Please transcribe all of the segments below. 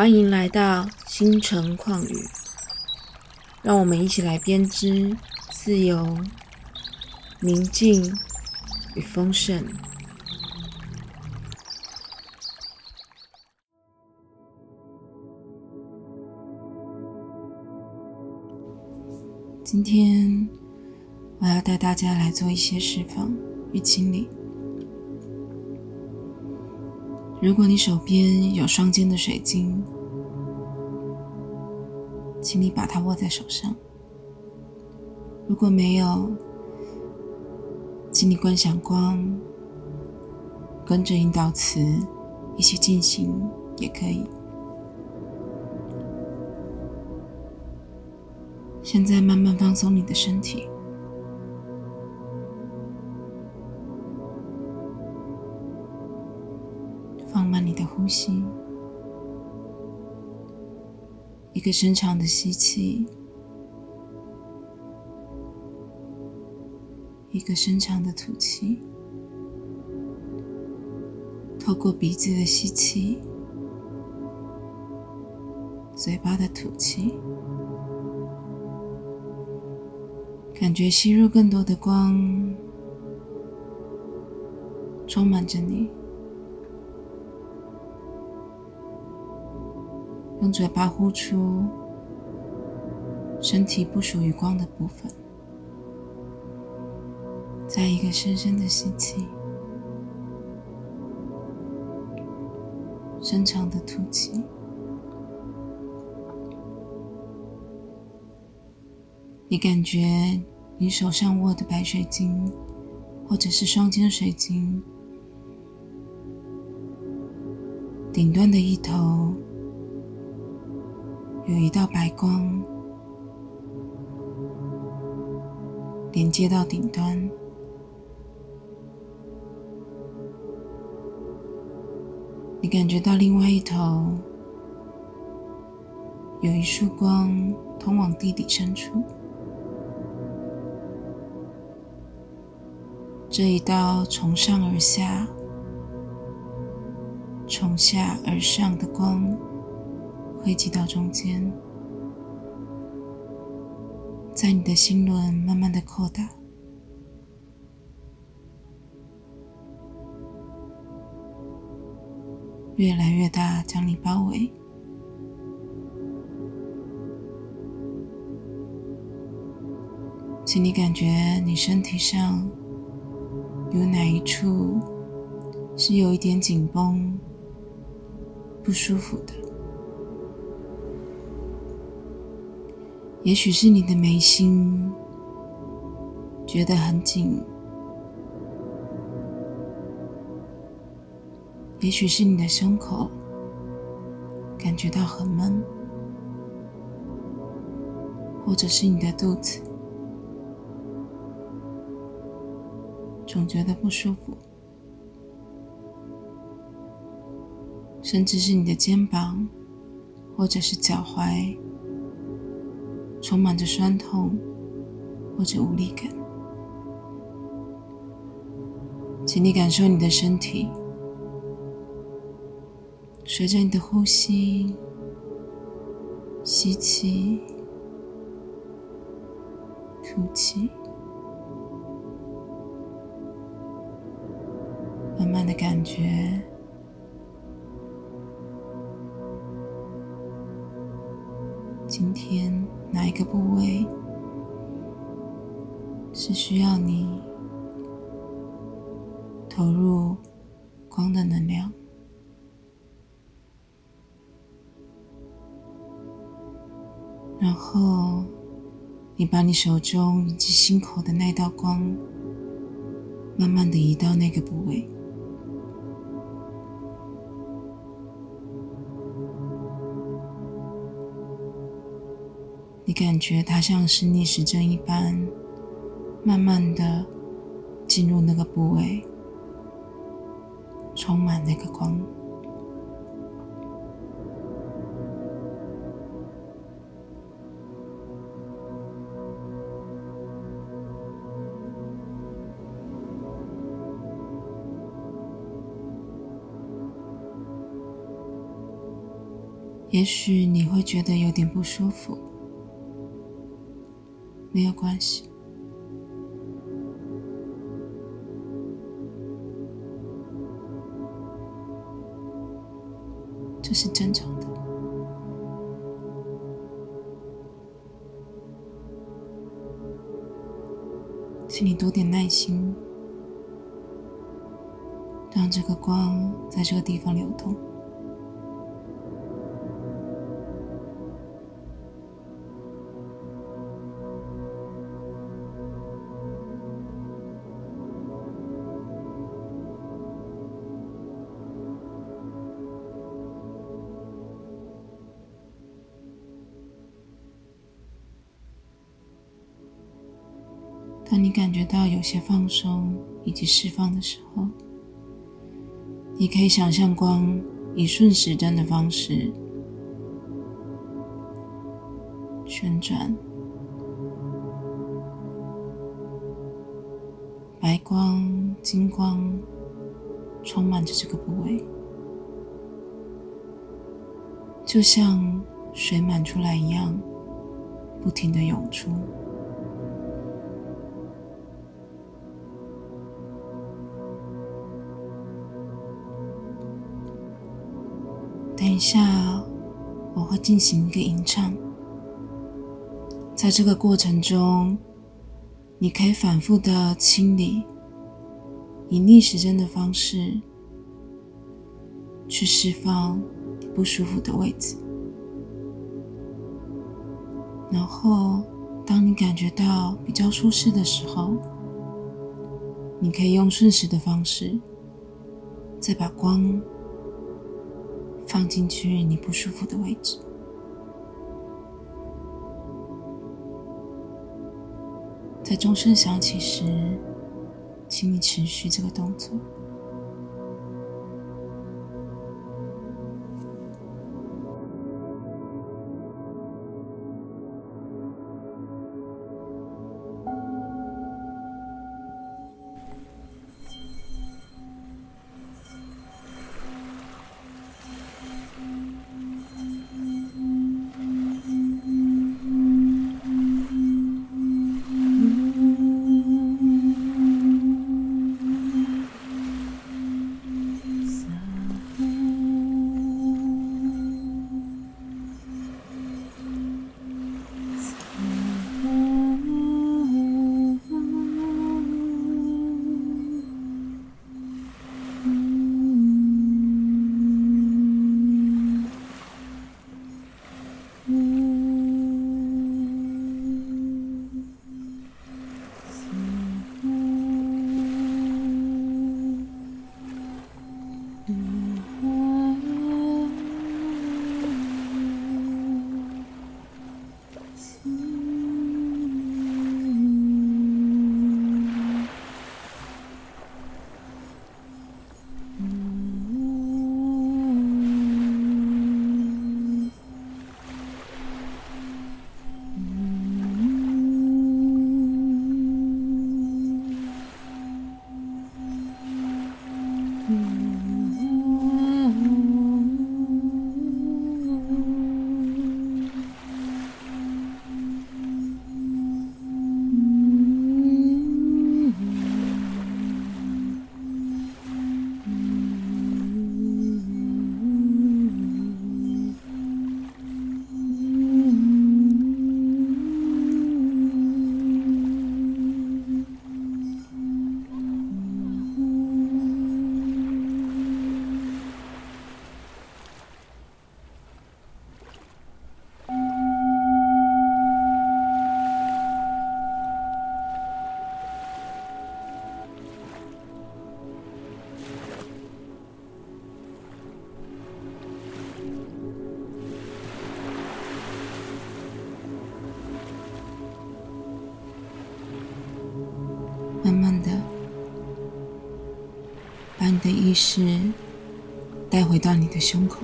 欢迎来到星辰旷宇，让我们一起来编织自由、宁静与丰盛。今天我要带大家来做一些释放与清理。如果你手边有双尖的水晶，请你把它握在手上；如果没有，请你观想光，跟着引导词一起进行也可以。现在慢慢放松你的身体。呼吸，一个深长的吸气，一个深长的吐气。透过鼻子的吸气，嘴巴的吐气，感觉吸入更多的光，充满着你。用嘴巴呼出身体不属于光的部分，再一个深深的吸气，深长的吐气。你感觉你手上握的白水晶，或者是双尖水晶，顶端的一头。有一道白光连接到顶端，你感觉到另外一头有一束光通往地底深处。这一道从上而下、从下而上的光。汇集到中间，在你的心轮慢慢的扩大，越来越大，将你包围。请你感觉你身体上有哪一处是有一点紧绷、不舒服的。也许是你的眉心觉得很紧，也许是你的胸口感觉到很闷，或者是你的肚子总觉得不舒服，甚至是你的肩膀或者是脚踝。充满着酸痛或者无力感，请你感受你的身体，随着你的呼吸，吸气，吐气，慢慢的感觉。哪一个部位是需要你投入光的能量？然后你把你手中以及心口的那道光，慢慢的移到那个部位。你感觉它像是逆时针一般，慢慢的进入那个部位，充满那个光。也许你会觉得有点不舒服，没有关系，这是正常的。请你多点耐心，让这个光在这个地方流动。当你感觉到有些放松以及释放的时候，你可以想象光以顺时针的方式旋转，白光、金光充满着这个部位，就像水满出来一样，不停的涌出。下，我会进行一个吟唱。在这个过程中，你可以反复的清理，以逆时针的方式去释放不舒服的位置。然后，当你感觉到比较舒适的时候，你可以用顺时的方式，再把光。放进去你不舒服的位置，在钟声响起时，请你持续这个动作。把你的意识带回到你的胸口，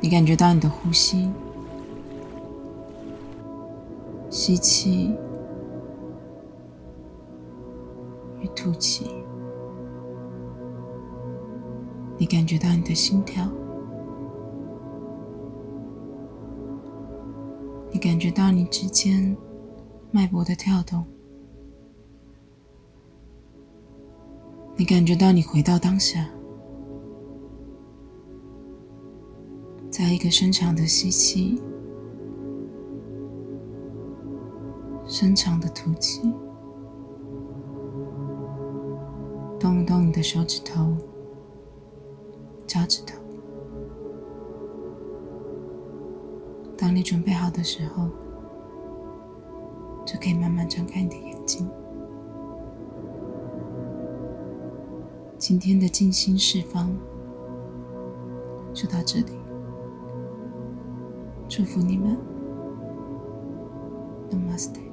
你感觉到你的呼吸，吸气与吐气，你感觉到你的心跳，你感觉到你指尖脉搏的跳动，你感觉到你回到当下，在一个深长的吸气，深长的吐气。动一动你的手指头、脚趾头。当你准备好的时候，就可以慢慢张开你的眼睛。今天的静心释放。就到这里，祝福你们，Namaste。